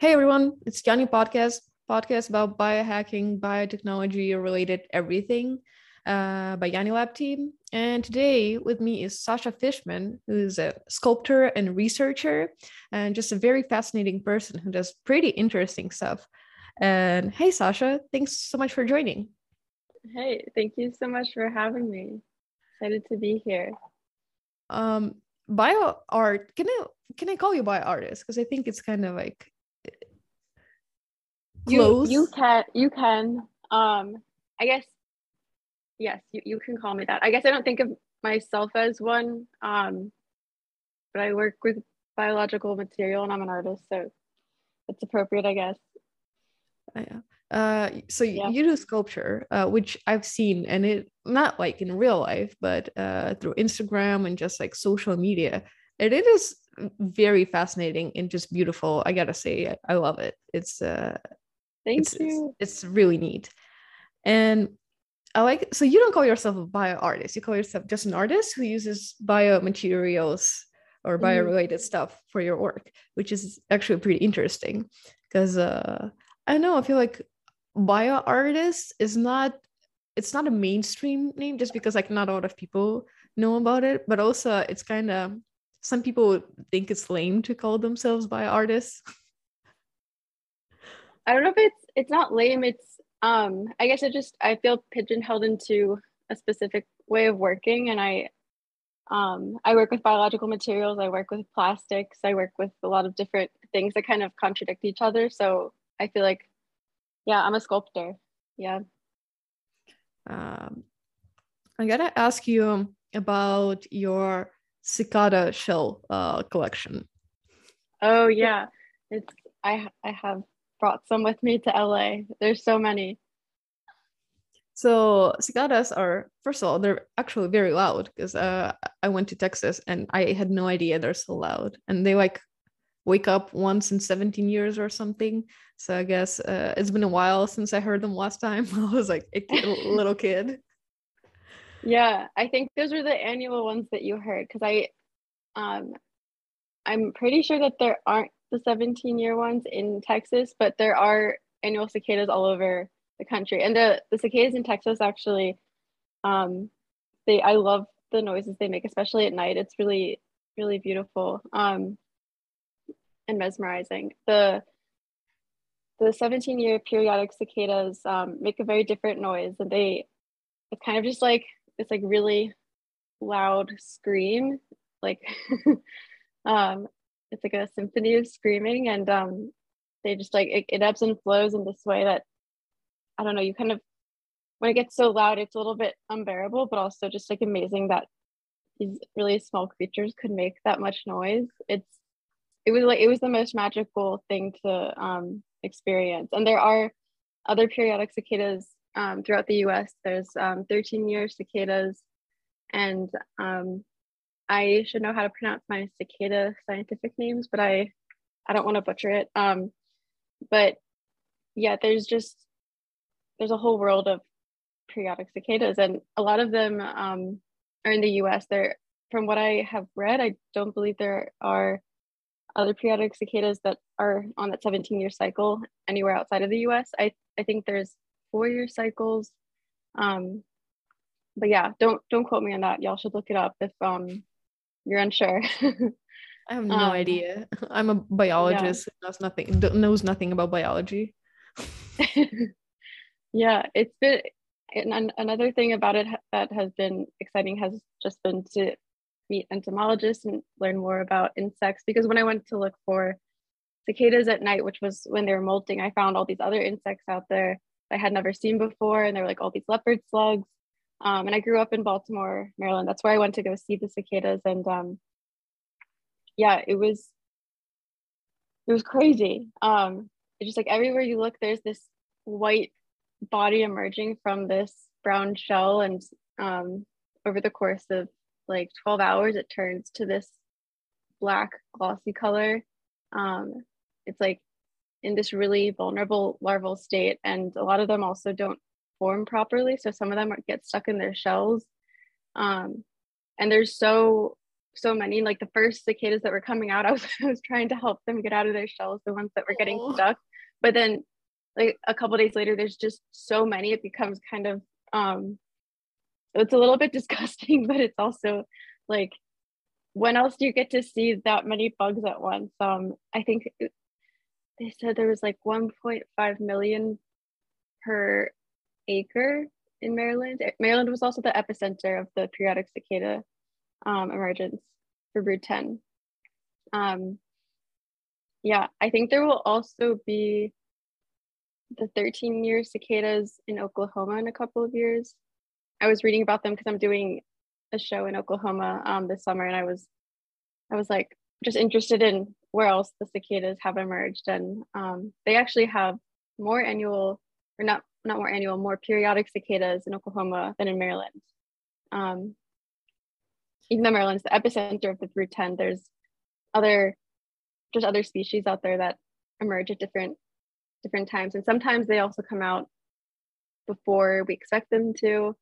Hey everyone, it's Yanni Podcast, podcast about biohacking, biotechnology related everything uh, by Yanni Lab team. And today with me is Sasha Fishman, who's a sculptor and researcher, and just a very fascinating person who does pretty interesting stuff. And hey, Sasha, thanks so much for joining. Hey, thank you so much for having me. Excited to be here. Um, bio art, can I can I call you bio artist? Because I think it's kind of like close. You, you can you can. Um, I guess yes, you, you can call me that. I guess I don't think of myself as one. Um, but I work with biological material and I'm an artist, so it's appropriate, I guess. Yeah. Uh, so yeah. you do sculpture, uh, which I've seen, and it not like in real life, but uh, through Instagram and just like social media, and it is very fascinating and just beautiful. I gotta say, I love it. It's uh, thank it's, you. It's, it's really neat, and I like. So you don't call yourself a bio artist. You call yourself just an artist who uses biomaterials or mm-hmm. bio related stuff for your work, which is actually pretty interesting because uh, I know I feel like bio artist is not it's not a mainstream name just because like not a lot of people know about it but also it's kind of some people think it's lame to call themselves bio artists i don't know if it's it's not lame it's um i guess I just i feel pigeonholed into a specific way of working and i um i work with biological materials i work with plastics i work with a lot of different things that kind of contradict each other so i feel like yeah, I'm a sculptor. Yeah. Um, I gotta ask you about your cicada shell uh, collection. Oh yeah, it's I I have brought some with me to LA. There's so many. So cicadas are first of all they're actually very loud because uh, I went to Texas and I had no idea they're so loud and they like wake up once in 17 years or something. So I guess uh, it's been a while since I heard them last time. I was like a little kid. Yeah, I think those were the annual ones that you heard because I, um, I'm pretty sure that there aren't the 17 year ones in Texas, but there are annual cicadas all over the country. And the the cicadas in Texas actually, um, they I love the noises they make, especially at night. It's really really beautiful. Um, and mesmerizing. The the 17 year periodic cicadas um, make a very different noise and they it's kind of just like it's like really loud scream like um it's like a symphony of screaming and um they just like it, it ebbs and flows in this way that i don't know you kind of when it gets so loud it's a little bit unbearable but also just like amazing that these really small creatures could make that much noise it's it was like it was the most magical thing to um, experience. And there are other periodic cicadas um, throughout the U.S. There's um, 13 year cicadas, and um, I should know how to pronounce my cicada scientific names, but I I don't want to butcher it. Um, but yeah, there's just there's a whole world of periodic cicadas, and a lot of them um, are in the U.S. There, from what I have read, I don't believe there are other periodic cicadas that are on that 17 year cycle anywhere outside of the US. I, I think there's four year cycles. Um, but yeah, don't don't quote me on that. Y'all should look it up if um you're unsure. I have no um, idea. I'm a biologist yeah. knows nothing knows nothing about biology. yeah, it's been and another thing about it that has been exciting has just been to meet entomologists and learn more about insects because when I went to look for cicadas at night, which was when they were molting, I found all these other insects out there I had never seen before. And they were like all these leopard slugs. Um, and I grew up in Baltimore, Maryland. That's where I went to go see the cicadas. And um, yeah, it was it was crazy. Um, it's just like everywhere you look, there's this white body emerging from this brown shell, and um, over the course of like 12 hours, it turns to this black glossy color. Um, it's like in this really vulnerable larval state. And a lot of them also don't form properly. So some of them get stuck in their shells. Um, and they're so so many. Like the first cicadas that were coming out, I was, I was trying to help them get out of their shells, the ones that were getting oh. stuck. But then like a couple days later, there's just so many, it becomes kind of um it's a little bit disgusting, but it's also like when else do you get to see that many bugs at once? Um, I think they said there was like 1.5 million per acre in Maryland. Maryland was also the epicenter of the periodic cicada um, emergence for brood 10. Um, yeah, I think there will also be the 13 year cicadas in Oklahoma in a couple of years. I was reading about them because I'm doing a show in Oklahoma um, this summer, and I was, I was like just interested in where else the cicadas have emerged, and um, they actually have more annual, or not not more annual, more periodic cicadas in Oklahoma than in Maryland. Um, even though Maryland's the epicenter of the brood 10, there's other, just other species out there that emerge at different different times, and sometimes they also come out before we expect them to.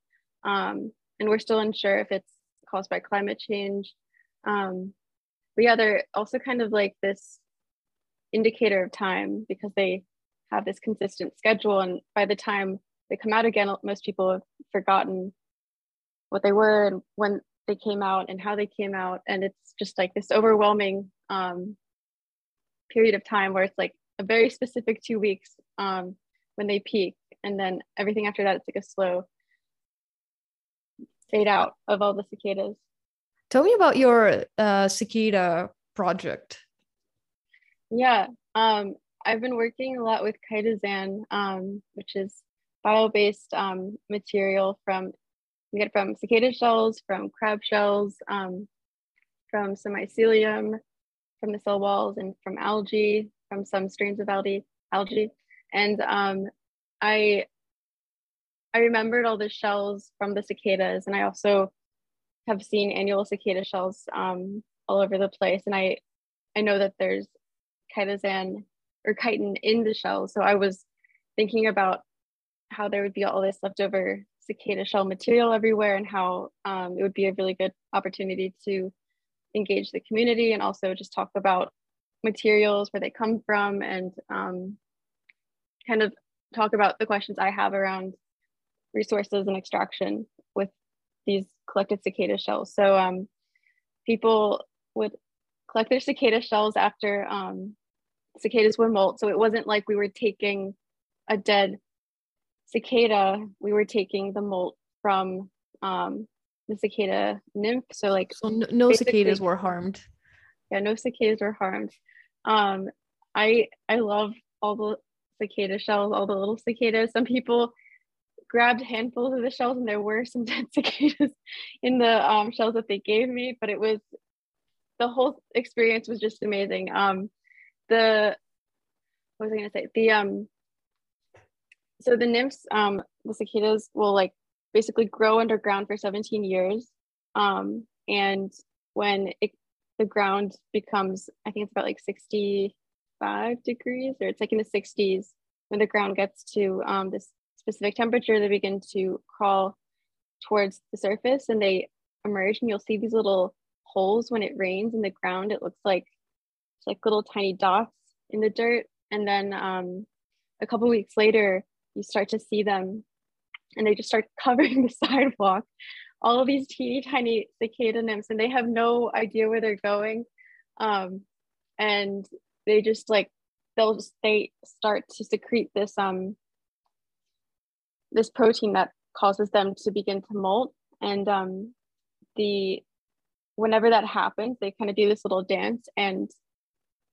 Um, and we're still unsure if it's caused by climate change. Um, but yeah, they're also kind of like this indicator of time because they have this consistent schedule. And by the time they come out again, most people have forgotten what they were and when they came out and how they came out. And it's just like this overwhelming um, period of time where it's like a very specific two weeks um, when they peak. And then everything after that, it's like a slow fade out of all the cicadas. Tell me about your uh, cicada project. Yeah, um, I've been working a lot with chitosan, um, which is bio-based um, material from you get from cicada shells, from crab shells, um, from some mycelium, from the cell walls, and from algae, from some strains of algae. Algae, and um, I I remembered all the shells from the cicadas, and I also have seen annual cicada shells um, all over the place. And I, I know that there's chitosan or chitin in the shells. So I was thinking about how there would be all this leftover cicada shell material everywhere and how um, it would be a really good opportunity to engage the community and also just talk about materials, where they come from, and um, kind of talk about the questions I have around resources and extraction with these collected cicada shells. So um, people would collect their cicada shells after um, cicadas were molt. So it wasn't like we were taking a dead cicada, we were taking the molt from um, the cicada nymph. So like so no, no cicadas were harmed. Yeah, no cicadas were harmed. Um, I I love all the cicada shells, all the little cicadas. Some people grabbed handfuls of the shells and there were some dead cicadas in the um, shells that they gave me, but it was the whole experience was just amazing. Um, the what was I gonna say? The um, so the nymphs, um, the cicadas will like basically grow underground for 17 years, um, and when it, the ground becomes, I think it's about like 65 degrees, or it's like in the 60s when the ground gets to um, this specific temperature, they begin to crawl towards the surface and they emerge and you'll see these little holes when it rains in the ground. It looks like like little tiny dots in the dirt. And then um, a couple weeks later, you start to see them and they just start covering the sidewalk. All of these teeny tiny cicada nymphs, and they have no idea where they're going. Um, and they just like they'll just they start to secrete this um this protein that causes them to begin to molt. And um, the whenever that happens, they kind of do this little dance. And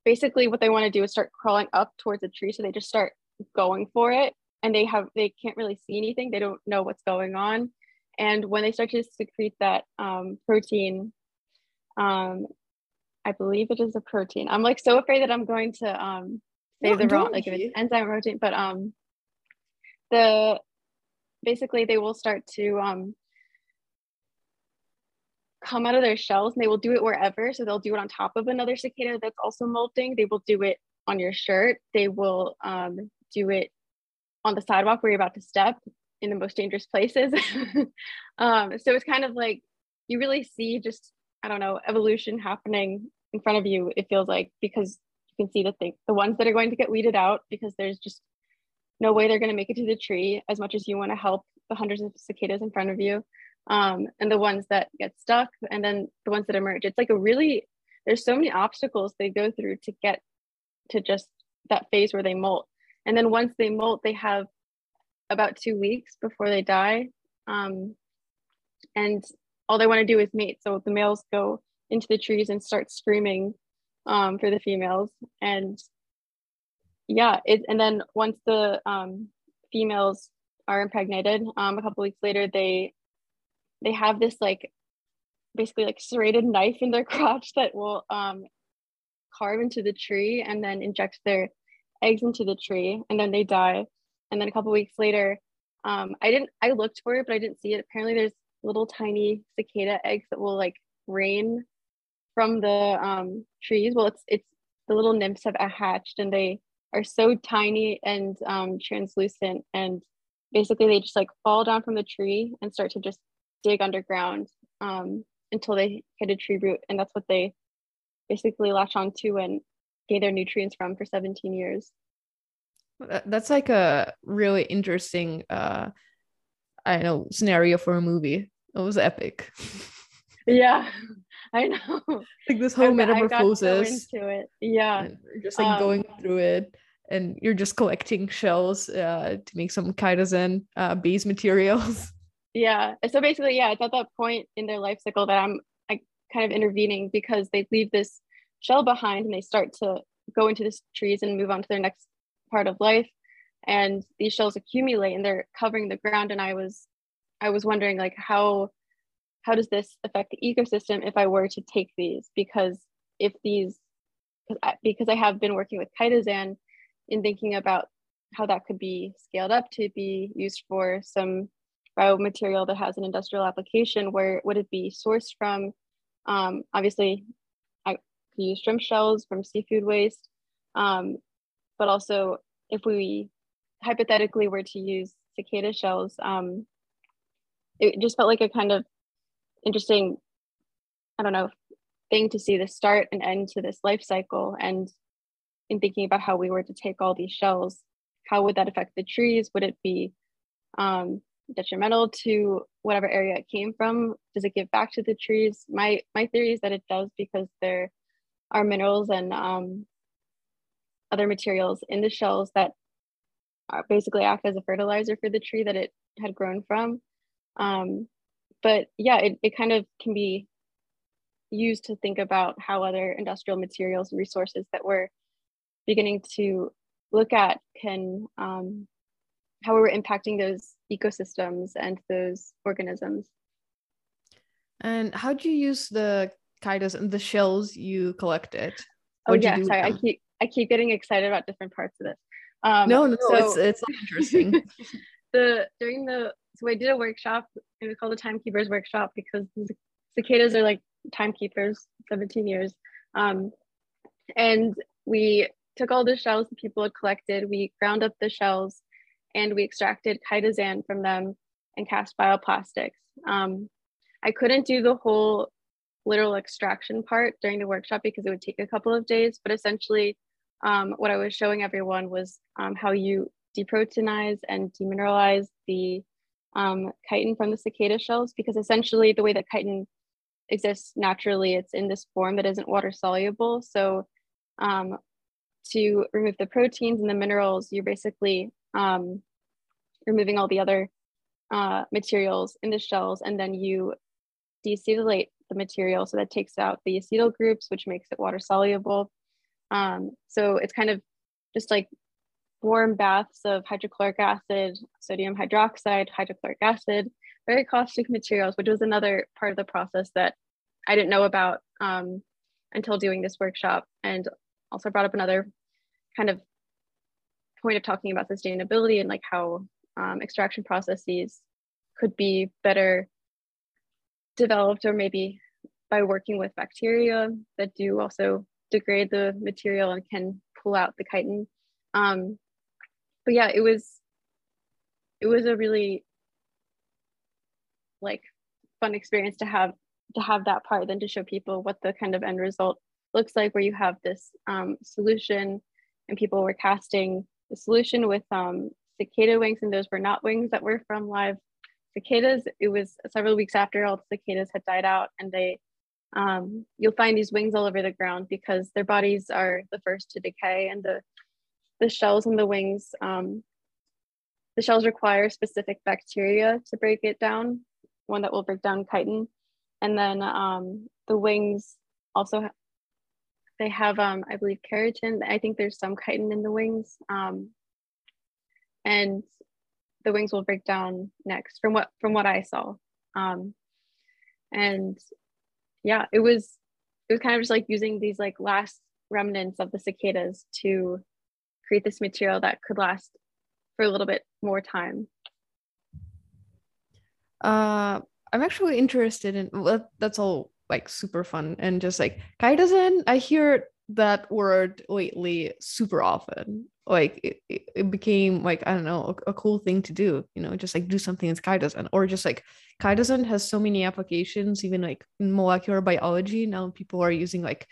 basically, what they want to do is start crawling up towards a tree. So they just start going for it, and they have they can't really see anything. They don't know what's going on. And when they start to secrete that um, protein, um, I believe it is a protein. I'm like so afraid that I'm going to um, say no, the wrong like if it's enzyme protein, but um, the basically they will start to um, come out of their shells and they will do it wherever. So they'll do it on top of another cicada that's also molting. They will do it on your shirt. They will um, do it on the sidewalk where you're about to step in the most dangerous places. um, so it's kind of like you really see just I don't know, evolution happening in front of you, it feels like, because you can see the thing, the ones that are going to get weeded out because there's just no way they're going to make it to the tree as much as you want to help the hundreds of cicadas in front of you. Um, and the ones that get stuck and then the ones that emerge. It's like a really, there's so many obstacles they go through to get to just that phase where they molt. And then once they molt, they have about two weeks before they die. Um, and all they want to do is mate. So the males go into the trees and start screaming um, for the females. And yeah, it, and then once the um, females are impregnated, um, a couple weeks later, they they have this like basically like serrated knife in their crotch that will um, carve into the tree and then inject their eggs into the tree, and then they die. And then a couple weeks later, um, I didn't I looked for it, but I didn't see it. Apparently, there's little tiny cicada eggs that will like rain from the um, trees. Well, it's it's the little nymphs have hatched and they are so tiny and um, translucent and basically they just like fall down from the tree and start to just dig underground um, until they hit a tree root and that's what they basically latch onto and gain their nutrients from for 17 years. That's like a really interesting uh i don't know scenario for a movie. It was epic. Yeah i know. Like this whole I, metamorphosis. I into it. Yeah. Just like um, going through it and you're just collecting shells uh, to make some chitosan uh, base materials yeah. So basically yeah it's at that point in their life cycle that i'm like kind of intervening because they leave this shell behind and they start to go into the trees and move on to their next part of life. And these shells accumulate and they're covering the ground. And i was i was wondering like how how does this affect the ecosystem if i were to take these? Because if these because i have been working with chitosan in thinking about how that could be scaled up to be used for some biomaterial that has an industrial application where would it be sourced from? Um, obviously i could use shrimp shells from seafood waste. Um, but also if we hypothetically were to use cicada shells um, it just felt like a kind of interesting i don't know thing to see the start and end to this life cycle. And in thinking about how we were to take all these shells, how would that affect the trees? Would it be um, detrimental to whatever area it came from? Does it give back to the trees? My my theory is that it does because there are minerals and um, other materials in the shells that are basically act as a fertilizer for the tree that it had grown from. Um, but yeah, it, it kind of can be used to think about how other industrial materials and resources that were beginning to look at can um, how we're impacting those ecosystems and those organisms. And how do you use the chitos and the shells you collected? Oh, What'd oh yeah, sorry, I keep I keep getting excited about different parts of this. Um, no, no, so, it's it's interesting. the during the so I did a workshop and we called the timekeepers workshop because cicadas are like timekeepers, 17 years. Um, and we took all the shells that people had collected, we ground up the shells, and we extracted chitosan from them and cast bioplastics. Um, I couldn't do the whole literal extraction part during the workshop because it would take a couple of days, but essentially um, what I was showing everyone was um, how you deproteinize and demineralize the um, chitin from the cicada shells because essentially the way that chitin exists naturally, it's in this form that isn't water soluble. So um, to remove the proteins and the minerals, you're basically um, removing all the other uh, materials in the shells, and then you deacetylate the material so that takes out the acetyl groups, which makes it water soluble. Um, so it's kind of just like warm baths of hydrochloric acid, sodium hydroxide, hydrochloric acid, very caustic materials, which was another part of the process that I didn't know about um, until doing this workshop. And also brought up another kind of point of talking about sustainability and like how um, extraction processes could be better developed or maybe by working with bacteria that do also degrade the material and can pull out the chitin. Um, but yeah, it was it was a really like fun experience to have to have that part than to show people what the kind of end result looks like where you have this um, solution and people were casting the solution with um, cicada wings and those were not wings that were from live cicadas. It was several weeks after all the cicadas had died out and they um, you'll find these wings all over the ground because their bodies are the first to decay and the the shells and the wings um, the shells require specific bacteria to break it down one that will break down chitin and then um, the wings also they have um, i believe keratin i think there's some chitin in the wings um, and the wings will break down next from what from what i saw um, and yeah it was it was kind of just like using these like last remnants of the cicadas to create this material that could last for a little bit more time. Uh i'm actually interested in well, that's all like super fun and just like chitosan i hear that word lately super often. Like it, it became like i don't know a, a, cool thing to do you know just like do something in chitosan or just like chitosan has so many applications even like in molecular biology. Now people are using like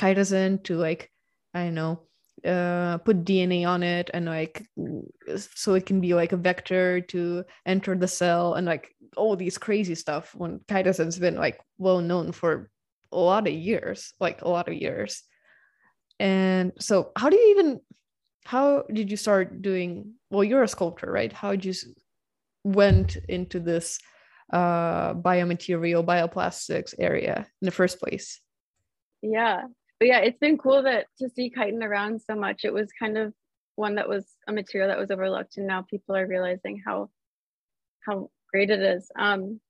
chitosan to like i don't know uh, put DNA on it and like so it can be like a vector to enter the cell and like all these crazy stuff when chitosan's been like well known for a lot of years like a lot of years. And so how do you even how did you start doing well you're a sculptor right? How did you went into this uh biomaterial bioplastics area in the first place? Yeah. But yeah it's been cool that to see chitin around so much. It was kind of one that was a material that was overlooked and now people are realizing how how great it is um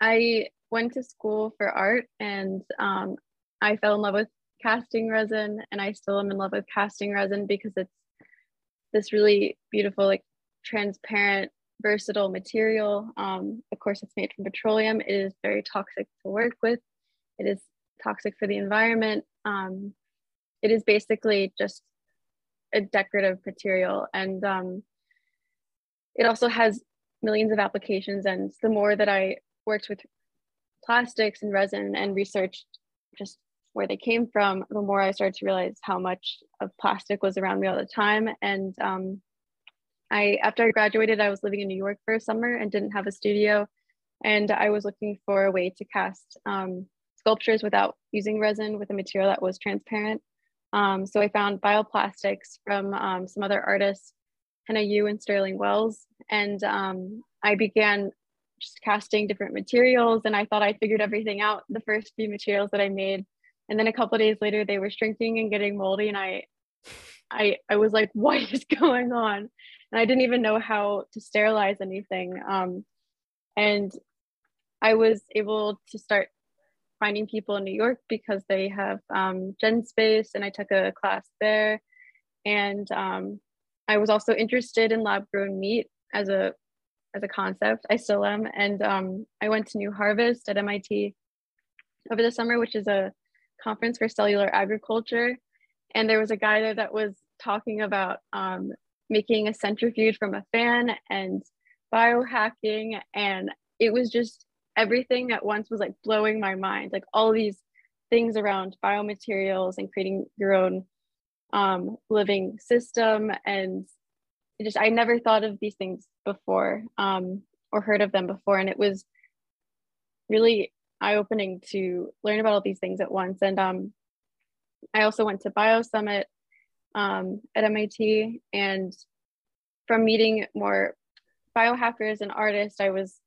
i went to school for art and um i fell in love with casting resin and I still am in love with casting resin because it's this really beautiful, like transparent, versatile material. Um, of course, it's made from petroleum. It is very toxic to work with. It is toxic for the environment. Um, it is basically just a decorative material. And um, it also has millions of applications. And the more that I worked with plastics and resin and researched just where they came from, the more I started to realize how much of plastic was around me all the time. And um, I, after I graduated, I was living in New York for a summer and didn't have a studio. And I was looking for a way to cast um, sculptures without using resin with a material that was transparent. Um, so I found bioplastics from um, some other artists, Hannah Yu and Sterling Wells. And um, I began just casting different materials and I thought I figured everything out. The first few materials that I made and then a couple days later they were shrinking and getting moldy and i i i was like what is going on and i didn't even know how to sterilize anything um, and i was able to start finding people in new york because they have um, Space, and i took a class there and um, i was also interested in lab grown meat as a as a concept i still am and um, i went to new harvest at mit over the summer which is a conference for cellular agriculture. And there was a guy there that was talking about um, making a centrifuge from a fan and biohacking. And it was just everything at once was like blowing my mind. Like all these things around biomaterials and creating your own um, living system. And just, I never thought of these things before um, or heard of them before. And it was really eye opening to learn about all these things at once. And um, I also went to Bio Summit um, at MIT, and from meeting more biohackers and artists, I was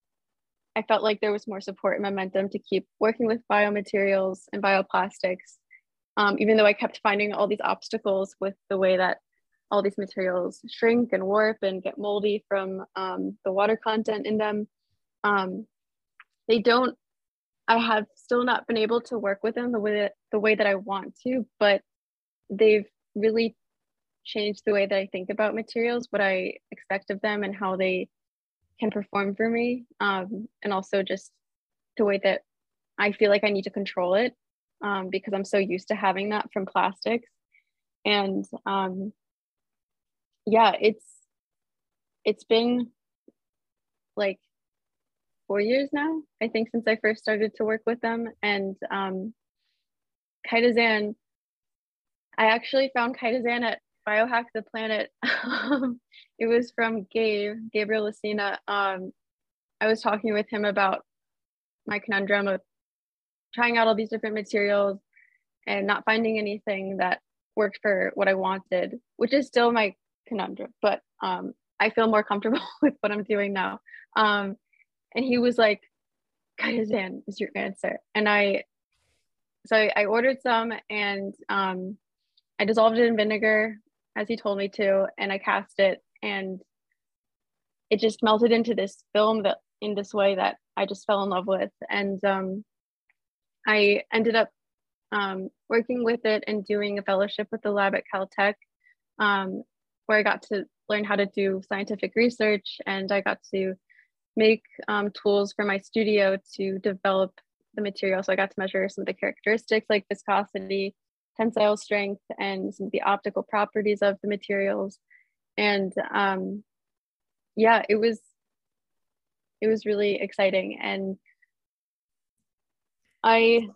I felt like there was more support and momentum to keep working with biomaterials and bioplastics, um, even though I kept finding all these obstacles with the way that all these materials shrink and warp and get moldy from um, the water content in them. Um, they don't I have still not been able to work with them the way that, the way that I want to, but they've really changed the way that I think about materials, what I expect of them, and how they can perform for me, um, and also just the way that I feel like I need to control it um, because I'm so used to having that from plastics, and um, yeah, it's it's been like four years now, I think, since I first started to work with them. And um, Chitosan, I actually found Chitosan at Biohack the Planet. it was from Gabe, Gabriel Licina. Um, I was talking with him about my conundrum of trying out all these different materials and not finding anything that worked for what I wanted, which is still my conundrum, but um, I feel more comfortable with what I'm doing now. Um, and he was like, Chitosan is your answer. And I, so I, I ordered some and um, I dissolved it in vinegar as he told me to, and I cast it and it just melted into this film that in this way that I just fell in love with. And um, I ended up um, working with it and doing a fellowship with the lab at Caltech, um, where I got to learn how to do scientific research and I got to make um, tools for my studio to develop the material. So I got to measure some of the characteristics like viscosity, tensile strength, and some of the optical properties of the materials. And um, yeah, it was it was really exciting. And I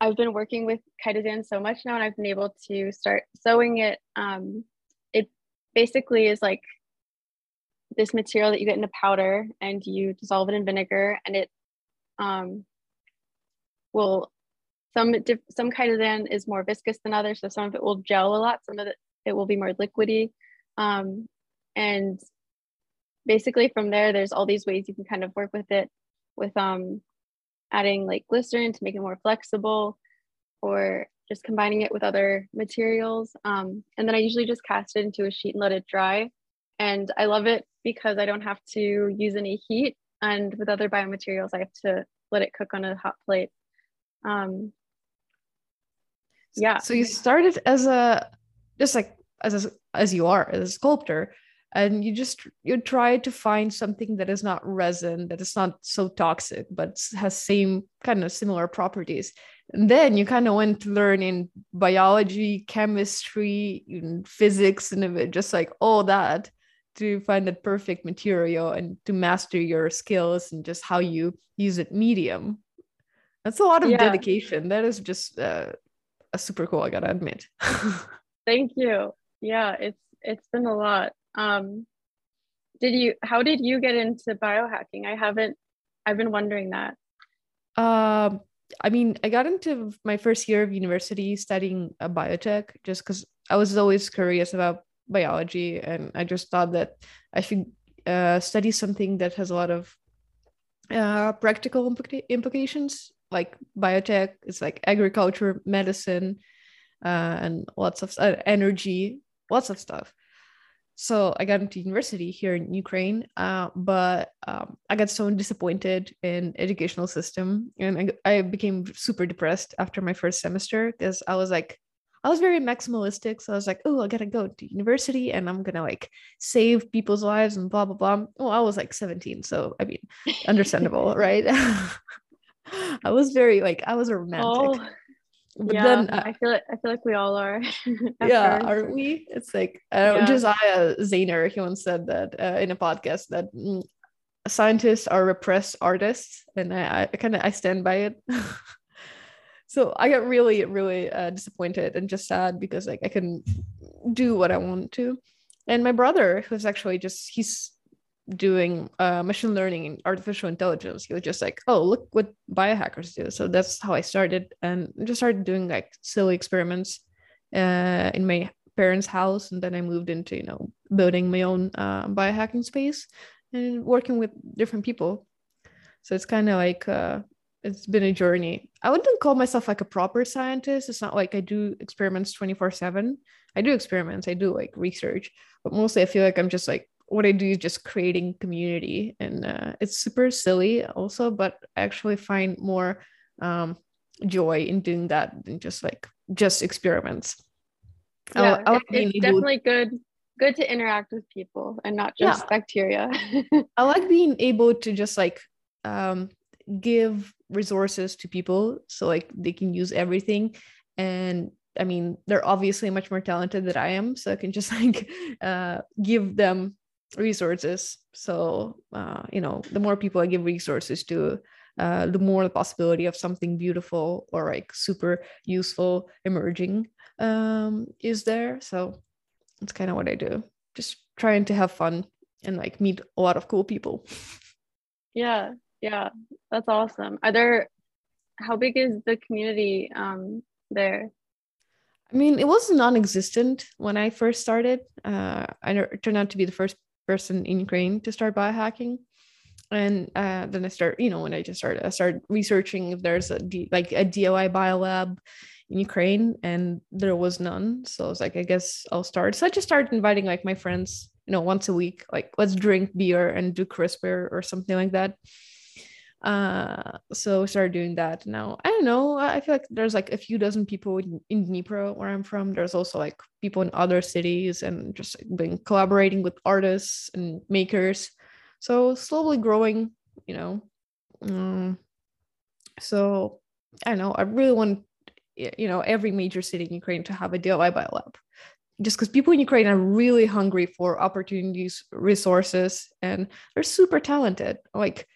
I've been working with Chitosan so much now, and I've been able to start sewing it. Um, it basically is like this material that you get in a powder, and you dissolve it in vinegar, and it um, will some some Chitosan is more viscous than others, so some of it will gel a lot. Some of it it will be more liquidy, um, and basically from there, there's all these ways you can kind of work with it, with um, adding like glycerin to make it more flexible or just combining it with other materials. Um, and then I usually just cast it into a sheet and let it dry. And I love it because I don't have to use any heat. And with other biomaterials, I have to let it cook on a hot plate. Um, yeah. So you started as a, just like as a, as you are as a sculptor, and you just you try to find something that is not resin that is not so toxic but has same kind of similar properties. And then you kind of went to learn in biology chemistry physics and just like all that to find that perfect material and to master your skills and just how you use it medium. That's a lot of yeah. dedication. That is just uh, a super cool i gotta admit. Thank you. Yeah it's it's been a lot um, did you? How did you get into biohacking? I haven't. I've been wondering that. Um, I mean, I got into my first year of university studying a biotech just because I was always curious about biology, and I just thought that I should uh, study something that has a lot of uh, practical implica- implications, like biotech. It's like agriculture, medicine, uh, and lots of uh, energy, lots of stuff so I got into university here in Ukraine, uh, but um, I got so disappointed in educational system, and I, I became super depressed after my first semester because I was like, I was very maximalistic, so I was like, oh, I gotta go to university, and I'm gonna like save people's lives and blah blah blah. Well, I was like 17, so I mean, understandable, right? I was very like I was a romantic. Oh but yeah, then uh, I feel like I feel like we all are. yeah, first. aren't we? It's like uh, yeah. Josiah Zayner. He once said that uh, in a podcast that mm, scientists are repressed artists, and I, I kind of I stand by it. so I got really really uh, disappointed and just sad because like I couldn't do what I want to. And my brother, who's actually just he's doing uh, machine learning and artificial intelligence. He was just like, oh, look what biohackers do. So that's how I started and just started doing like silly experiments uh, in my parents' house. And then I moved into, you know, building my own uh, biohacking space and working with different people. So it's kind of like, uh, it's been a journey. I wouldn't call myself like a proper scientist. It's not like I do experiments 24 7. I do experiments, I do like research, but mostly I feel like I'm just like what I do is just creating community, and uh, it's super silly also, but I actually find more um, joy in doing that than just like just experiments. Yeah, I, I it's definitely good good to interact with people and not just yeah. bacteria. I like being able to just like um, give resources to people so like they can use everything and I mean, they're obviously much more talented than I am, so I can just like uh, give them resources. So uh, you know the more people i give resources to uh, the more the possibility of something beautiful or like super useful emerging um, is there. So that's kind of what i do. Just trying to have fun and like meet a lot of cool people. Yeah yeah that's awesome. Are there how big is the community um, there? I mean, it was non-existent when I first started. Uh, I turned out to be the first person in Ukraine to start biohacking, and uh, then I start, you know, when I just started, I started researching if there's a like a DIY biolab in Ukraine, and there was none. So I was like, I guess I'll start. So I just started inviting like my friends, you know, once a week, like let's drink beer and do CRISPR or something like that uh so we started doing that. Now i don't know. I feel like there's like a few dozen people in, in dnipro where i'm from. There's also like people in other cities and just been collaborating with artists and makers. So slowly growing you know. Um, so i don't know. I really want you know every major city in ukraine to have a diy biolab just because people in Ukraine are really hungry for opportunities, resources, and they're super talented. Like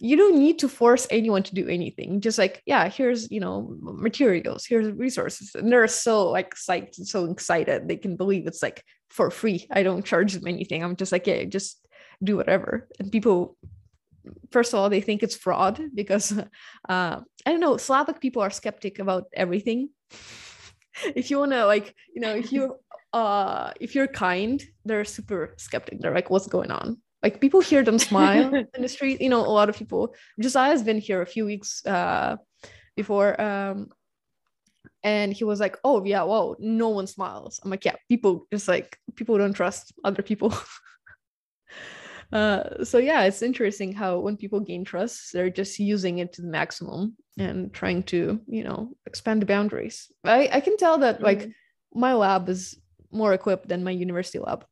you don't need to force anyone to do anything. Just like yeah here's you know materials here's resources. And they're so like psyched and so excited. They can believe it's like for free. I don't charge them anything. I'm just like yeah just do whatever. And people first of all they think it's fraud because uh, i don't know slavic people are skeptic about everything. If you want to like you know if you uh if you're kind they're super skeptic. They're like what's going on like people hear them smile in the street you know a lot of people. Josiah's been here a few weeks uh before um and he was like oh yeah whoa no one smiles. I'm like yeah people just like people don't trust other people. Uh so yeah it's interesting how when people gain trust they're just using it to the maximum and trying to you know expand the boundaries. I i can tell that mm-hmm. like my lab is more equipped than my university lab.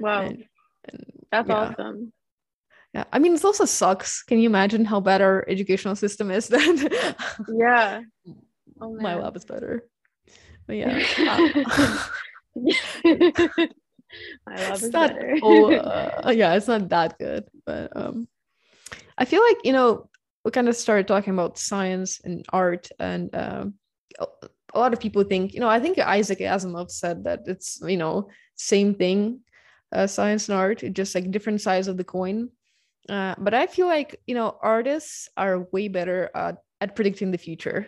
Wow. And and that's yeah. awesome. Yeah, I mean, it also sucks. Can you imagine how bad our educational system is? Then, yeah, oh, my lab is better. But yeah, my lab is not, better. oh, uh, yeah, it's not that good, but um, I feel like you know we kind of started talking about science and art, and um, a lot of people think you know I think Isaac Asimov said that it's you know same thing uh, science and art, just like different sides of the coin. Uh, but I feel like you know artists are way better at, at predicting the future.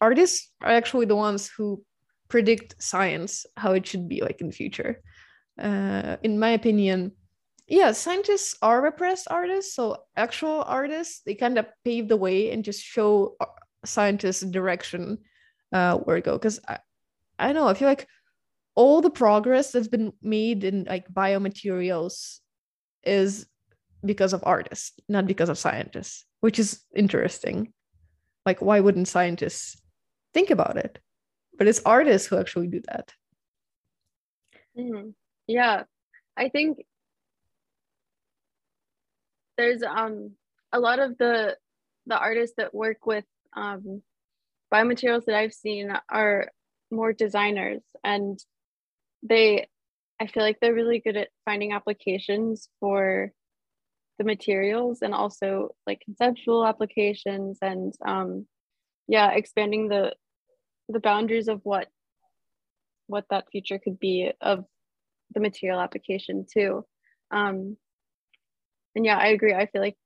Artists are actually the ones who predict science how it should be like in the future. Uh, in my opinion, yeah, scientists are repressed artists. So actual artists they kind of pave the way and just show uh, scientists direction uh, where to go. Because I, I know I feel like all the progress that's been made in like biomaterials is because of artists, not because of scientists, which is interesting. Like, why wouldn't scientists think about it? But it's artists who actually do that. Mm-hmm. Yeah, I think there's um a lot of the the artists that work with um biomaterials that I've seen are more designers and they i feel like they're really good at finding applications for the materials and also like conceptual applications and um yeah expanding the the boundaries of what what that future could be of the material application too. Um and yeah i agree. I feel like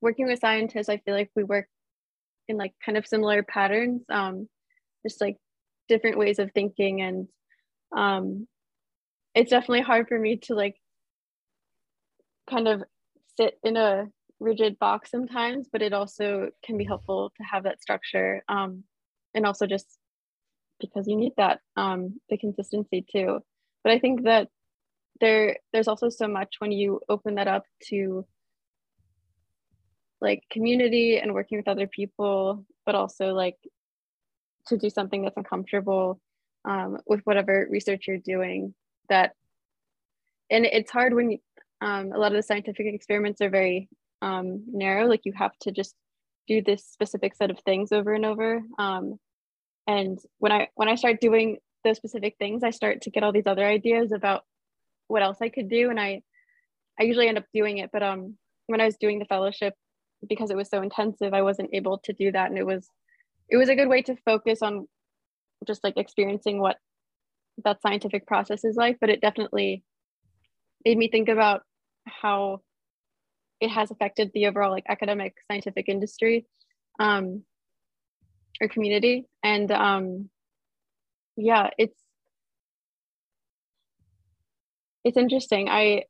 working with scientists i feel like we work in like kind of similar patterns um just like different ways of thinking and um, it's definitely hard for me to like kind of sit in a rigid box sometimes, but it also can be helpful to have that structure. Um, and also just because you need that, um, the consistency too. But I think that there there's also so much when you open that up to like community and working with other people, but also like to do something that's uncomfortable um, with whatever research you're doing that and it's hard when you, um, a lot of the scientific experiments are very um, narrow like you have to just do this specific set of things over and over um, and when i when i start doing those specific things i start to get all these other ideas about what else I could do. And I, I usually end up doing it. But um, when I was doing the fellowship, because it was so intensive, I wasn't able to do that. And it was, it was a good way to focus on just like experiencing what that scientific process is like. But it definitely made me think about how it has affected the overall like academic scientific industry um, or community. And um, yeah, it's it's interesting. I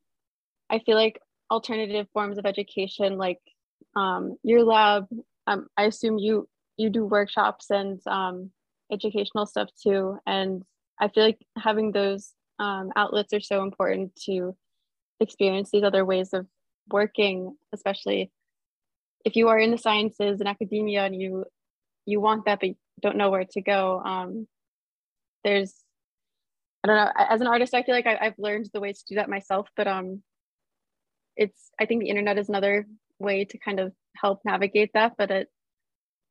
I feel like alternative forms of education, like um, your lab, um, I assume you you do workshops and um, educational stuff too. And I feel like having those um, outlets are so important to experience these other ways of working, especially if you are in the sciences and academia and you you want that but don't know where to go. Um, there's I don't know. As an artist, I feel like I, have learned the ways to do that myself, but um, it's I think the internet is another way to kind of help navigate that. But it,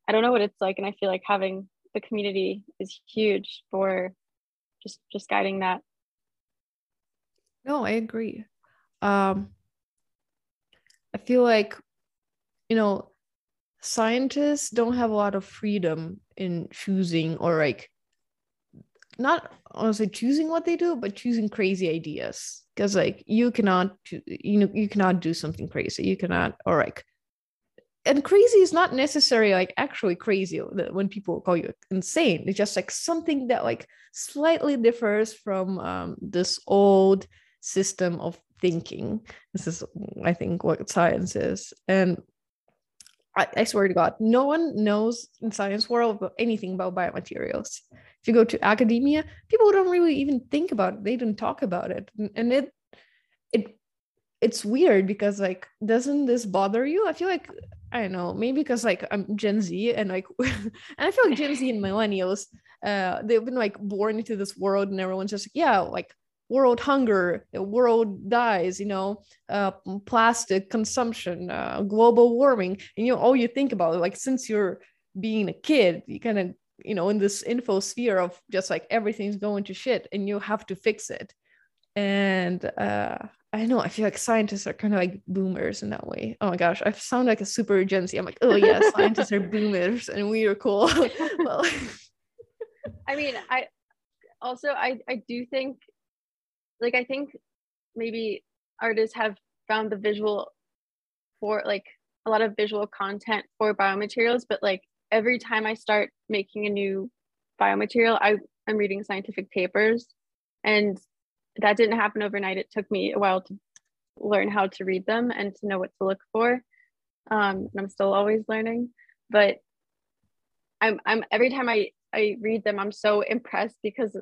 I don't know what it's like, and I feel like having the community is huge for just just guiding that. No, I agree. Um, I feel like, you know, scientists don't have a lot of freedom in choosing or like not honestly choosing what they do, but choosing crazy ideas. Because like you cannot, you know, you cannot do something crazy. You cannot, or like, and crazy is not necessarily like actually crazy when people call you insane. It's just like something that like slightly differs from um, this old system of thinking. This is, I think, what science is. And I, I swear to God, no one knows in science world anything about biomaterials if you go to academia people don't really even think about it they don't talk about it and it it it's weird because like doesn't this bother you i feel like i don't know maybe because like i'm gen z and like and i feel like gen z and millennials uh they've been like born into this world and everyone's just like yeah like world hunger the world dies you know uh, plastic consumption uh, global warming. And you know all you think about like since you're being a kid you kind of you know in this info sphere of just like everything's going to shit and you have to fix it. And uh I know I feel like scientists are kind of like boomers in that way. Oh my gosh, I sound like a super Gen Z. I'm like, oh yeah, scientists are boomers and we are cool. well, I mean, I also I I do think like I think maybe artists have found the visual for like a lot of visual content for biomaterials, but like every time I start making a new biomaterial, I, I'm reading scientific papers. And that didn't happen overnight. It took me a while to learn how to read them and to know what to look for. Um, and I'm still always learning. But I'm I'm every time I, I read them, I'm so impressed because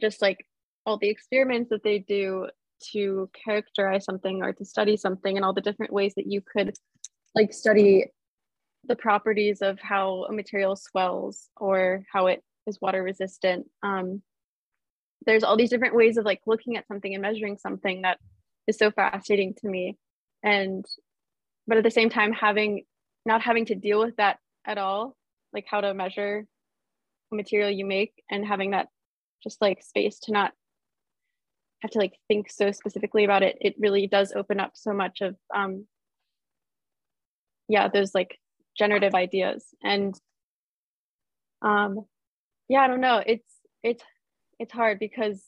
just like all the experiments that they do to characterize something or to study something and all the different ways that you could like study the properties of how a material swells or how it is water resistant. Um, there's all these different ways of like looking at something and measuring something that is so fascinating to me. And, but at the same time, having, not having to deal with that at all, like how to measure material you make and having that just like space to not have to like think so specifically about it, it really does open up so much of, um, yeah, those like generative ideas and um yeah i don't know it's it's it's hard because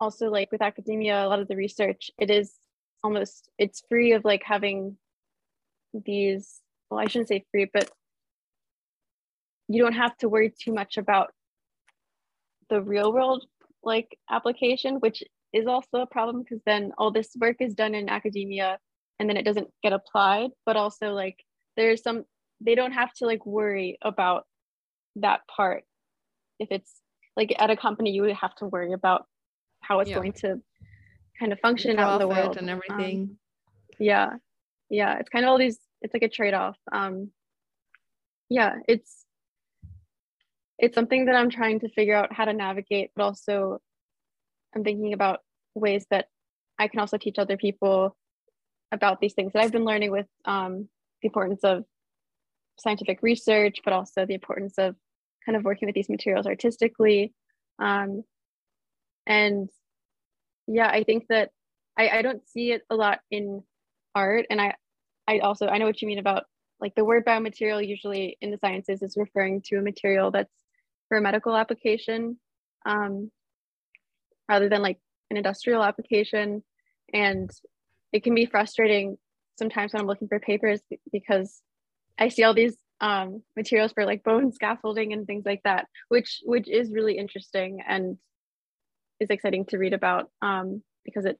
also like with academia a lot of the research it is almost it's free of like having these well i shouldn't say free but you don't have to worry too much about the real world like application which is also a problem because then all this work is done in academia and then it doesn't get applied. But also like there's some they don't have to like worry about that part if it's like at a company you would have to worry about how it's yeah. going to kind of function out in the world. and everything. um, yeah. Yeah. It's kind of all these it's like a trade-off. Um yeah it's it's something that i'm trying to figure out how to navigate but also i'm thinking about ways that i can also teach other people about these things that I've been learning with um, the importance of scientific research, but also the importance of kind of working with these materials artistically. Um, and yeah, I think that I, I don't see it a lot in art. And I, I also, I know what you mean about like the word biomaterial usually in the sciences is referring to a material that's for a medical application um, rather than like an industrial application. And it can be frustrating sometimes when I'm looking for papers because I see all these um, materials for like bone scaffolding and things like that, which which is really interesting and is exciting to read about um, because it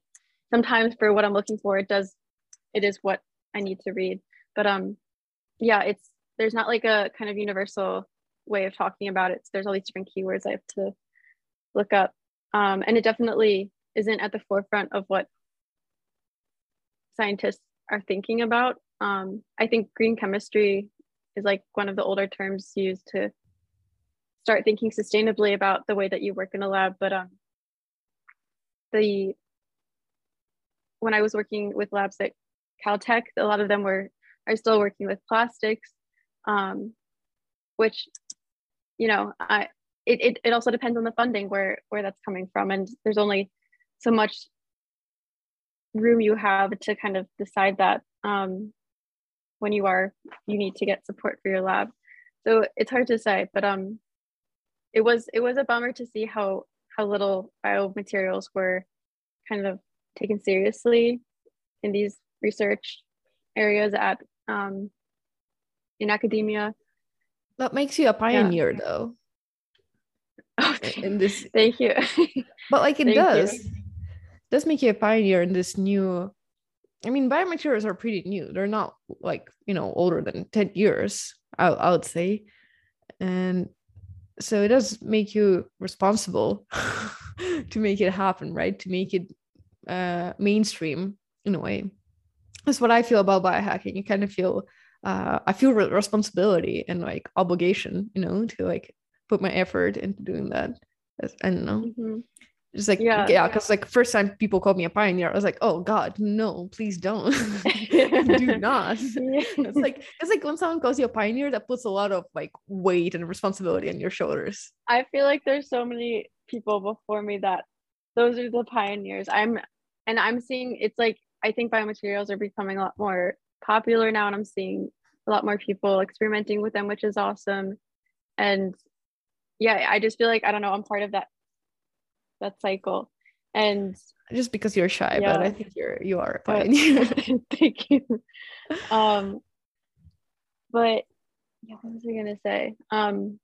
sometimes for what I'm looking for, it does it is what I need to read. But um, yeah, it's there's not like a kind of universal way of talking about it. So there's all these different keywords I have to look up, um, and it definitely isn't at the forefront of what scientists are thinking about. Um, I think green chemistry is like one of the older terms used to start thinking sustainably about the way that you work in a lab. But um, the when I was working with labs at Caltech, a lot of them were are still working with plastics, um, which you know I it, it, it also depends on the funding where where that's coming from and there's only so much room you have to kind of decide that um, when you are you need to get support for your lab so it's hard to say but um it was it was a bummer to see how how little biomaterials were kind of taken seriously in these research areas at um, in academia that makes you a pioneer yeah. though okay. in this thank you but like it does you. does make you a pioneer in this new I mean, biomaterials are pretty new. They're not like, you know, older than 10 years, I, I would say. And so it does make you responsible to make it happen, right? To make it uh, mainstream in a way. That's what I feel about biohacking. You kind of feel, uh, I feel responsibility and like obligation, you know, to like put my effort into doing that. I don't know. Mm-hmm. Just like yeah, yeah, because like first time people called me a pioneer, I was like, oh God, no, please don't, do not. it's like it's like when someone calls you a pioneer, that puts a lot of like weight and responsibility on your shoulders. I feel like there's so many people before me that those are the pioneers. I'm and I'm seeing it's like I think biomaterials are becoming a lot more popular now, and I'm seeing a lot more people experimenting with them, which is awesome. And yeah, I just feel like I don't know, I'm part of that that cycle. And just because you're shy yeah. but i think you're you are a pioneer thank you. Um but yeah what was i gonna say? Um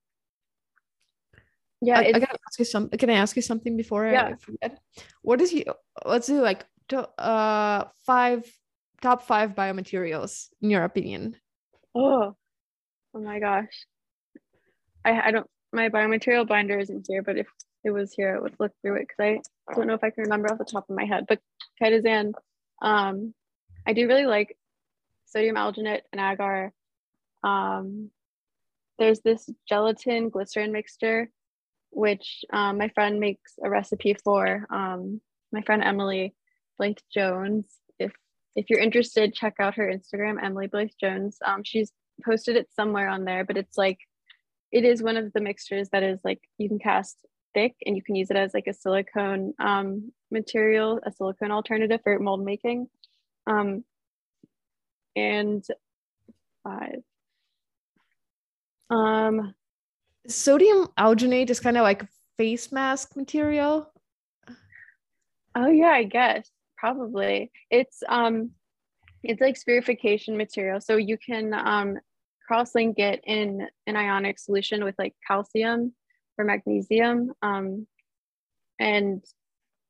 yeah I, I, gotta ask you some can i ask you something before yeah. i forget? What is you let's do like to, uh five top five biomaterials in your opinion? Oh oh my gosh. I i don't my biomaterial binder isn't here but if it was here, I would look through it because I don't know if I can remember off the top of my head. But chitosan, um, I do really like sodium alginate and agar. Um, there's this gelatin glycerin mixture, which um, my friend makes a recipe for. Um, my friend Emily Blythe Jones. If if you're interested, check out her Instagram, Emily Blythe Jones. Um, she's posted it somewhere on there, but it's like it is one of the mixtures that is like you can cast thick and you can use it as like a silicone um, material, a silicone alternative for mold making. Um, and five. Um, Sodium alginate is kind of like face mask material. Oh yeah, I guess probably. It's um, it's like spherification material, so you can um, cross-link it in an ionic solution with like calcium for magnesium. Um, and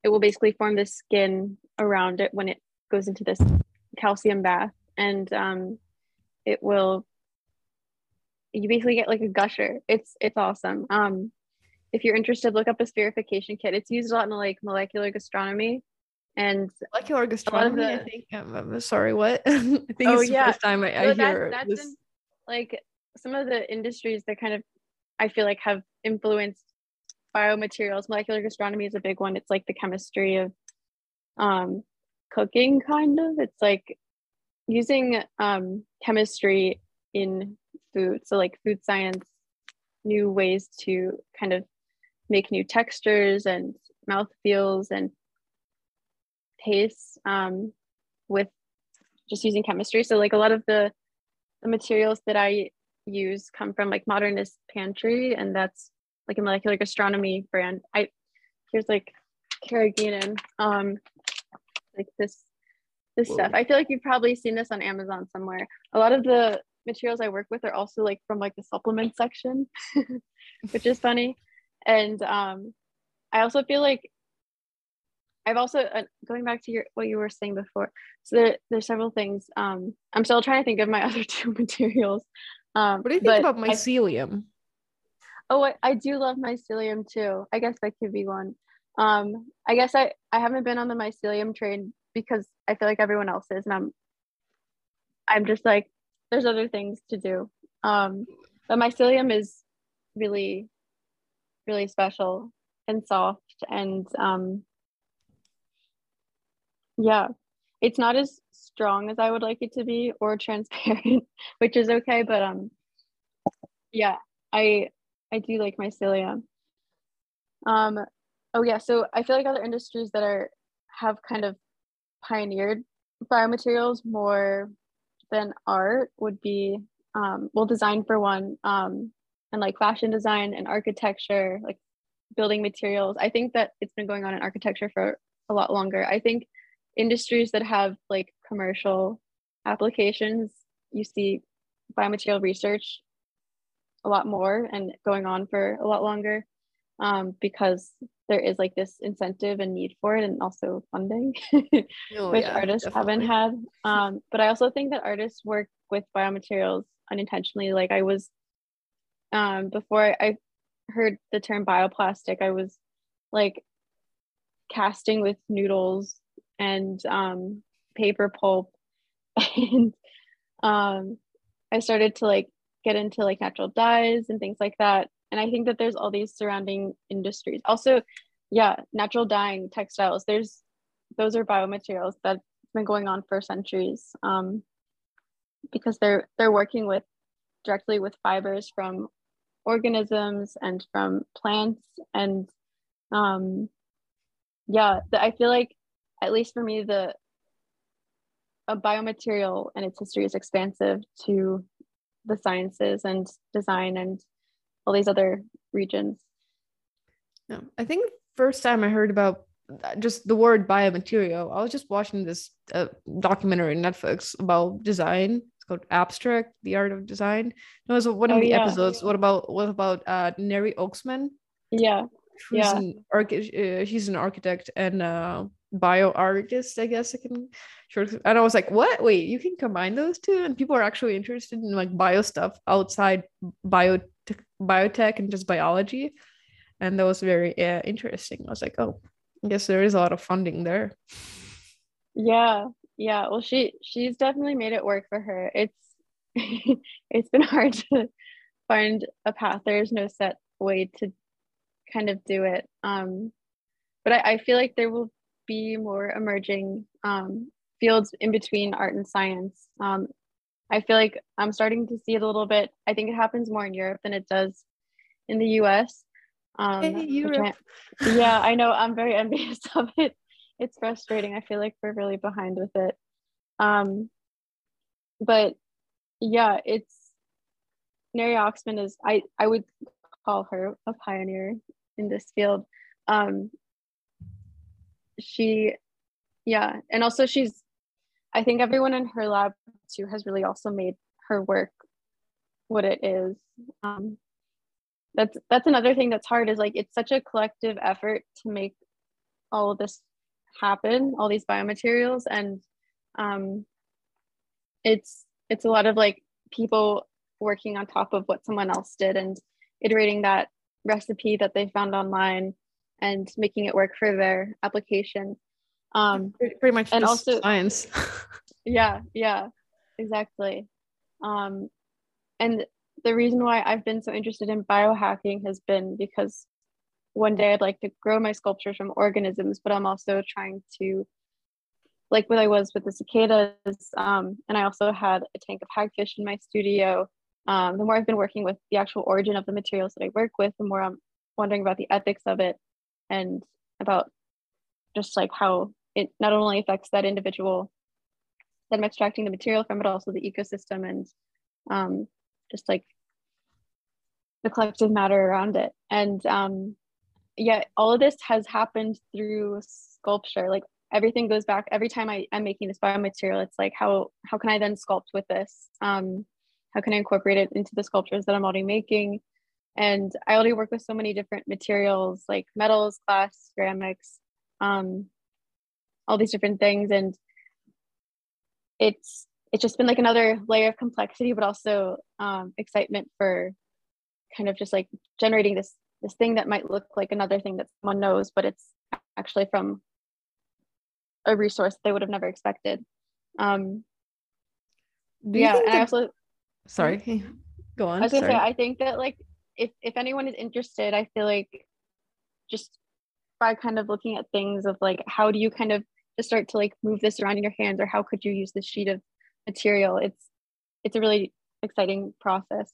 it will basically form the skin around it when it goes into this calcium bath. And um, it will, you basically get like a gusher. It's, it's awesome. Um, if you're interested, look up a spherification kit. It's used a lot in like molecular gastronomy and molecular gastronomy. The, I think. I'm, I'm, sorry, what? I think oh, it's the yeah. first time I, I hear that's, that's this. In, like some of the industries that kind of I feel like have influenced biomaterials. Molecular gastronomy is a big one. It's like the chemistry of um, cooking, kind of. It's like using um, chemistry in food. So, like food science, new ways to kind of make new textures and mouth feels and pace um, with just using chemistry. So like a lot of the the materials that I use come from like Modernist Pantry, and that's like a molecular gastronomy brand. I here's like carrageenan, um, like this this Whoa. stuff. I feel like you've probably seen this on Amazon somewhere. A lot of the materials I work with are also like from like the supplement section, which is funny. And um, I also feel like I've also uh, going back to your what you were saying before. So there, there's several things. Um, I'm still trying to think of my other two materials. Um, what do you think about mycelium? I, oh, I, I do love mycelium too. I guess that could be one. Um, I guess I I haven't been on the mycelium train because I feel like everyone else is, and I'm I'm just like there's other things to do. Um, but mycelium is really really special and soft and um, yeah, it's not as strong as I would like it to be or transparent, which is okay. But um, yeah, I I do like mycelium. Um, oh yeah, so I feel like other industries that are have kind of pioneered biomaterials more than art would be um, well design for one um, and like fashion design and architecture like building materials i think that it's been going on in architecture for a lot longer i think industries that have like commercial applications you see biomaterial research a lot more and going on for a lot longer um, because there is like this incentive and need for it and also funding oh, which yeah, artists definitely. haven't had. Um, but i also think that artists work with biomaterials unintentionally. Like i was um, before i heard the term bioplastic i was like casting with noodles and um, paper pulp. And um, i started to like get into like natural dyes and things like that. And i think that there's all these surrounding industries. Also yeah natural dyeing textiles there's those are biomaterials that's been going on for centuries um, because they're they're working with directly with fibers from organisms and from plants. And um, yeah the, i feel like at least for me the a biomaterial and its history is expansive to the sciences and design and all these other regions. Yeah, I think first time I heard about just the word biomaterial, I was just watching this uh, documentary on Netflix about design. It's called Abstract: The Art of Design. It was one of oh, the yeah. episodes. What about what about uh, Neri Oxman? Yeah, who's yeah. An arch- uh, she's an architect and uh, bio artist, I guess I can short. And I was like, what? Wait, you can combine those two? And people are actually interested in like bio stuff outside bio biotech and just biology. And that was very uh, interesting. I was like, oh, I guess there is a lot of funding there. Yeah, yeah. Well, she she's definitely made it work for her. It's it's been hard to find a path. There's no set way to kind of do it. Um, but I, I feel like there will be more emerging um, fields in between art and science. Um, I feel like I'm starting to see it a little bit. I think it happens more in Europe than it does in the US. Um, hey, Europe. I, yeah, I know. I'm very envious of it. It's frustrating. I feel like we're really behind with it. Um, but yeah, it's Neri Oxman is I I would call her a pioneer in this field. Um, she, yeah, and also she's, I think everyone in her lab too has really also made her work what it is. Um, that's that's another thing that's hard is like it's such a collective effort to make all of this happen, all these biomaterials, and um, it's it's a lot of like people working on top of what someone else did and iterating that recipe that they found online and making it work for their application. Um, pretty much and also science. yeah, yeah, exactly. Um, and the reason why I've been so interested in biohacking has been because one day I'd like to grow my sculptures from organisms, but I'm also trying to, like what I was with the cicadas, um, and I also had a tank of hagfish in my studio. Um, the more I've been working with the actual origin of the materials that I work with, the more I'm wondering about the ethics of it and about just like how it not only affects that individual that I'm extracting the material from, but also the ecosystem and um, just like the collective matter around it. And um, yeah, all of this has happened through sculpture. Like everything goes back every time I, am making this biomaterial, it's like how how can I then sculpt with this? Um, how can I incorporate it into the sculptures that I'm already making? And I already work with so many different materials like metals, glass, ceramics, um, all these different things. And it's it's just been like another layer of complexity, but also um, excitement for kind of just like generating this this thing that might look like another thing that someone knows, but it's actually from a resource they would have never expected. Um, yeah, and that... I also sorry, go on. I was gonna sorry. say I think that like if if anyone is interested, I feel like just by kind of looking at things of like how do you kind of just start to like move this around in your hands or how could you use this sheet of material? It's it's a really exciting process.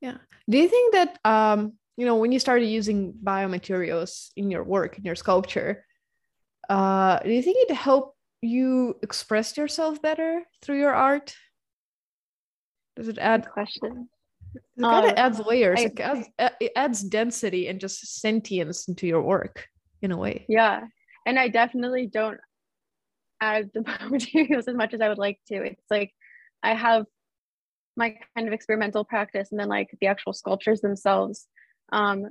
Yeah. Do you think that um you know when you started using biomaterials in your work in your sculpture uh do you think it helped you express yourself better through your art? Does it add Good question it kind of uh, adds layers. I, it, adds, it adds density and just sentience into your work in a way. Yeah and i definitely don't add the materials as much as i would like to. It's like i have my kind of experimental practice and then like the actual sculptures themselves. Um,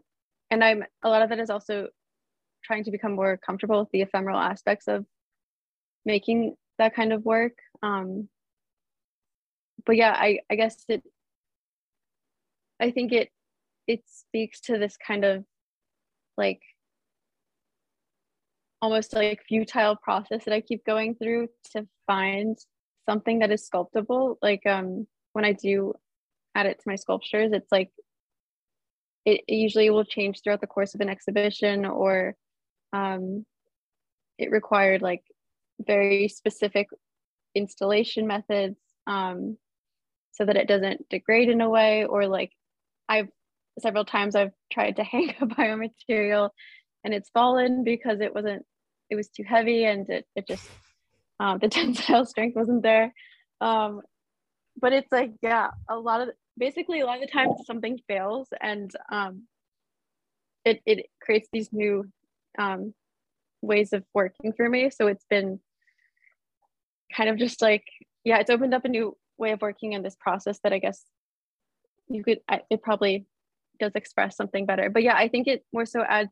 and i'm a lot of it is also trying to become more comfortable with the ephemeral aspects of making that kind of work. Um, but yeah i i guess it i think it it speaks to this kind of like almost like futile process that i keep going through to find something that is sculptable. Like um when I do add it to my sculptures, it's like it, it usually will change throughout the course of an exhibition or um, it required like very specific installation methods um, so that it doesn't degrade in a way or like I've several times I've tried to hang a biomaterial and it's fallen because it wasn't it was too heavy and it, it just um, the tensile strength wasn't there. Um, but it's like yeah a lot of basically a lot of the times something fails and um it it creates these new um ways of working for me. So it's been kind of just like yeah it's opened up a new way of working in this process that i guess you could it probably does express something better but yeah i think it more so adds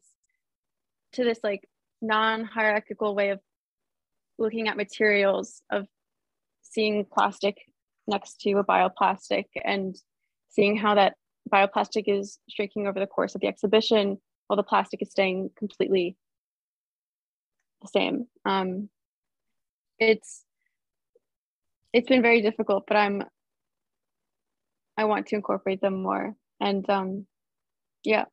to this like non-hierarchical way of looking at materials of seeing plastic next to a bioplastic and seeing how that bioplastic is shrinking over the course of the exhibition while the plastic is staying completely the same. Um, it's it's been very difficult, but I'm I want to incorporate them more. And um, yeah.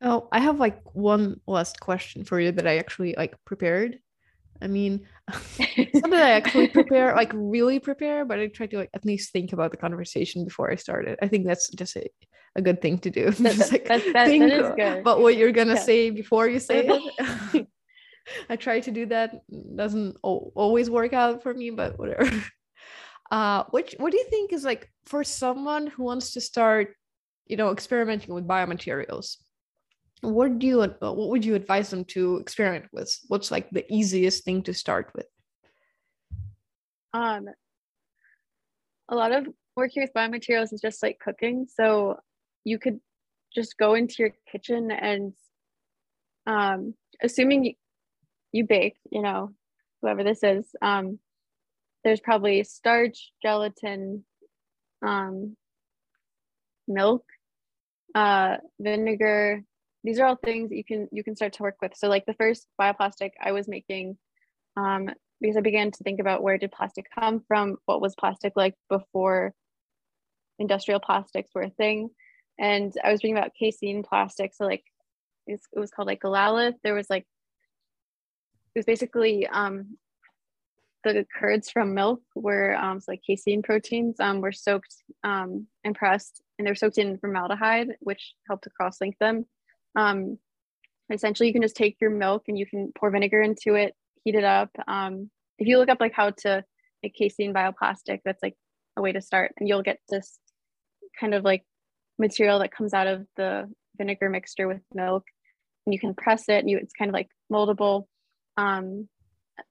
Oh, I have like one last question for you that I actually like prepared. I mean, something I actually prepare, like really prepare, but I try to like at least think about the conversation before I start it. I think that's just a, a good thing to do. That, just, like, that, that, think that is good. about what you're gonna yeah. say before you say it. I try to do that. Doesn't always work out for me, but whatever. Uh, which what do you think is like for someone who wants to start, you know, experimenting with biomaterials? what do you uh, what would you advise them to experiment with what's like the easiest thing to start with um a lot of working with biomaterials is just like cooking so you could just go into your kitchen and um assuming you, you bake you know whoever this is um there's probably starch gelatin um milk uh vinegar. These are all things you can you can start to work with. So like the first bioplastic i was making um, because i began to think about where did plastic come from what was plastic like before industrial plastics were a thing. And i was reading about casein plastic so like it was called like galalith there was like it was basically um, the curds from milk were um, so like casein proteins um, were soaked um, and pressed and they were soaked in formaldehyde which helped to cross link them um, essentially you can just take your milk and you can pour vinegar into it, heat it up. Um, if you look up like how to make casein bioplastic, that's like a way to start, and you'll get this kind of like material that comes out of the vinegar mixture with milk, and you can press it. And you it's kind of like moldable. Um,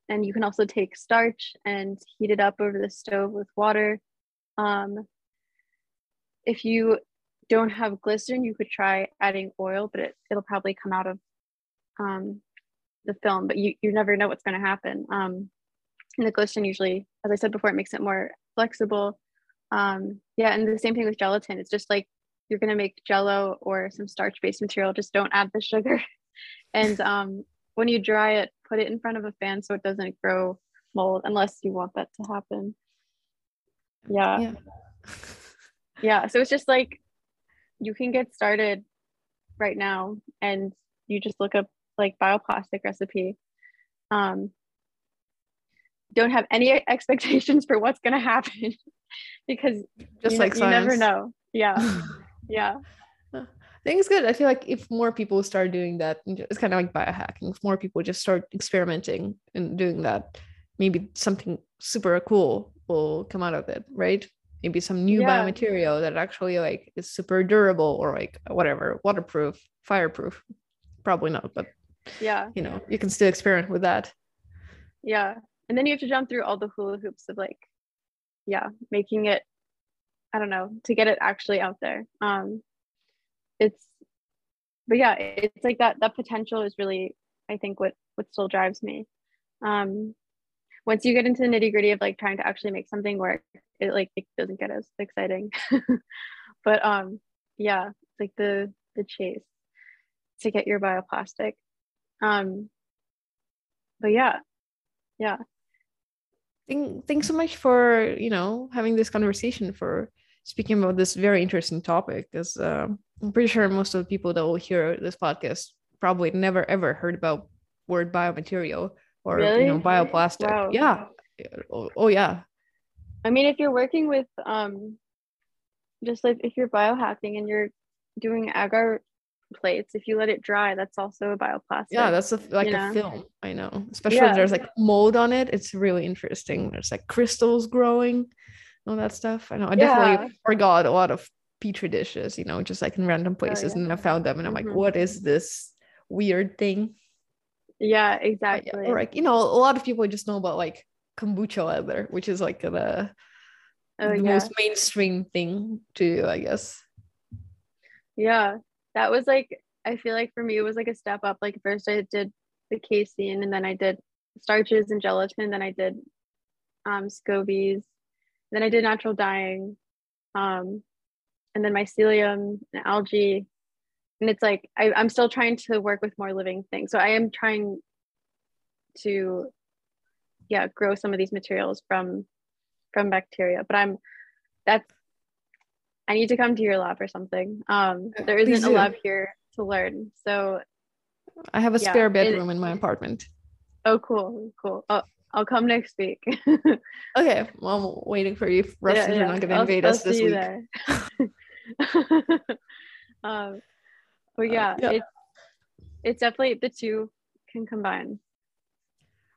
and you can also take starch and heat it up over the stove with water. Um, if you don't have glycerin, you could try adding oil, but it, it'll probably come out of um, the film, but you, you never know what's going to happen. Um, and the glycerin usually, as I said before, it makes it more flexible. Um, yeah, and the same thing with gelatin. It's just like you're going to make jello or some starch based material, just don't add the sugar. and um, when you dry it, put it in front of a fan so it doesn't grow mold unless you want that to happen. Yeah. Yeah. yeah. So it's just like you can get started right now and you just look up like bioplastic recipe. Um, don't have any expectations for what's going to happen because just you, like you never know. Yeah. yeah. I think it's good. I feel like if more people start doing that, it's kind of like biohacking. If more people just start experimenting and doing that, maybe something super cool will come out of it, right? Maybe some new yeah. biomaterial that actually like is super durable or like whatever, waterproof, fireproof. Probably not, but yeah, you know, you can still experiment with that. Yeah, and then you have to jump through all the hula hoops of like, yeah, making it. I don't know to get it actually out there. Um, it's but yeah it's like that that potential is really i think what what still drives me. Um once you get into the nitty gritty of like trying to actually make something work it like it doesn't get as exciting. But um yeah it's like the the chase to get your bioplastic. Um but yeah yeah. Thank, thanks so much for you know having this conversation for speaking about this very interesting topic because uh, I'm pretty sure most of the people that will hear this podcast probably never ever heard about word biomaterial or really? you know bioplastic. Wow. Yeah. Oh, oh, yeah. I mean, if you're working with um, just like if you're biohacking and you're doing agar plates, if you let it dry, that's also a bioplastic. Yeah, that's a, like a know? film. I know, especially yeah. if there's like mold on it. It's really interesting. There's like crystals growing, all that stuff. I know. I yeah. definitely forgot a lot of petri dishes, you know, just like in random oh, places, oh, yeah. and I found them, and I'm mm-hmm. like, what is this weird thing? Yeah, exactly. Yeah, or like you know, a lot of people just know about like kombucha leather, which is like the, oh, the yeah. most mainstream thing to do, I guess. Yeah, that was like I feel like for me it was like a step up. Like first I did the casein, and then I did starches and gelatin, then I did um scobies, then I did natural dyeing. Um, and then mycelium and algae. And it's like I, i'm still trying to work with more living things. So i am trying to yeah grow some of these materials from from bacteria but i'm that's i need to come to your lab or something. Um there isn't a lab here to learn. So i have a yeah, spare bedroom it, in my apartment. Oh cool cool. Oh I'll come next week. okay, well, I'm waiting for you. Russ, yeah, yeah. you're not going to invade I'll, us I'll this week. um, but yeah, uh, yeah, it's it's definitely the two can combine.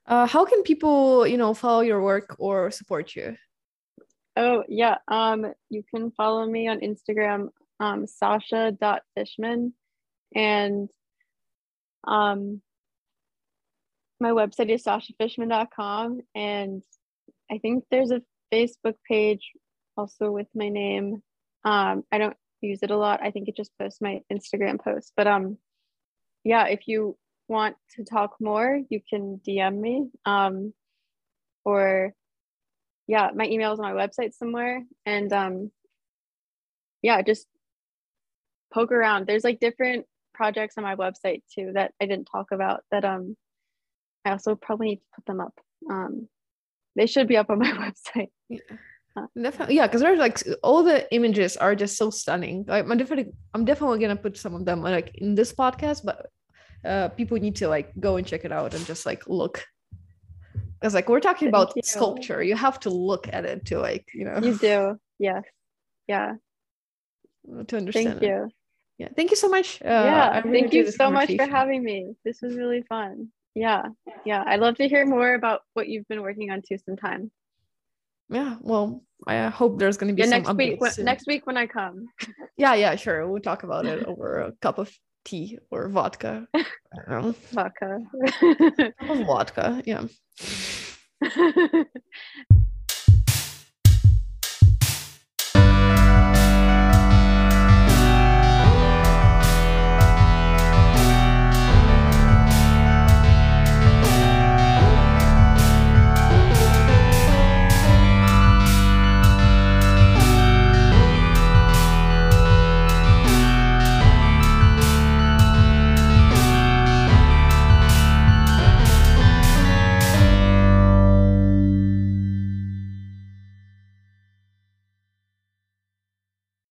Uh, how can people, you know, follow your work or support you? Oh yeah, um, you can follow me on Instagram, um, Sasha.fishman, and um, my website is sashafishman.com, and I think there's a Facebook page also with my name. Um, I don't use it a lot. I think it just posts my Instagram posts. But um, yeah, if you want to talk more, you can DM me. Um, or yeah, my email is on my website somewhere. And um, yeah, just poke around. There's like different projects on my website too that I didn't talk about that um I also probably need to put them up. Um, they should be up on my website. Yeah. Definitely, yeah, because there's like all the images are just so stunning. Like, I'm definitely, I'm definitely gonna put some of them like in this podcast, but uh, people need to like go and check it out and just like look. Because like we're talking about you. sculpture, you have to look at it to like you know. You do, yes, yeah. To understand. Thank you. yeah thank you so much uh, yeah really thank you so much for having me this was really fun yeah yeah. I'd love to hear more about what you've been working on too sometime. Yeah well i uh, hope there's going to be yeah, next week when, next week when i come. Yeah yeah sure. We'll talk about it over a cup of tea or vodka. Vodka. Vodka yeah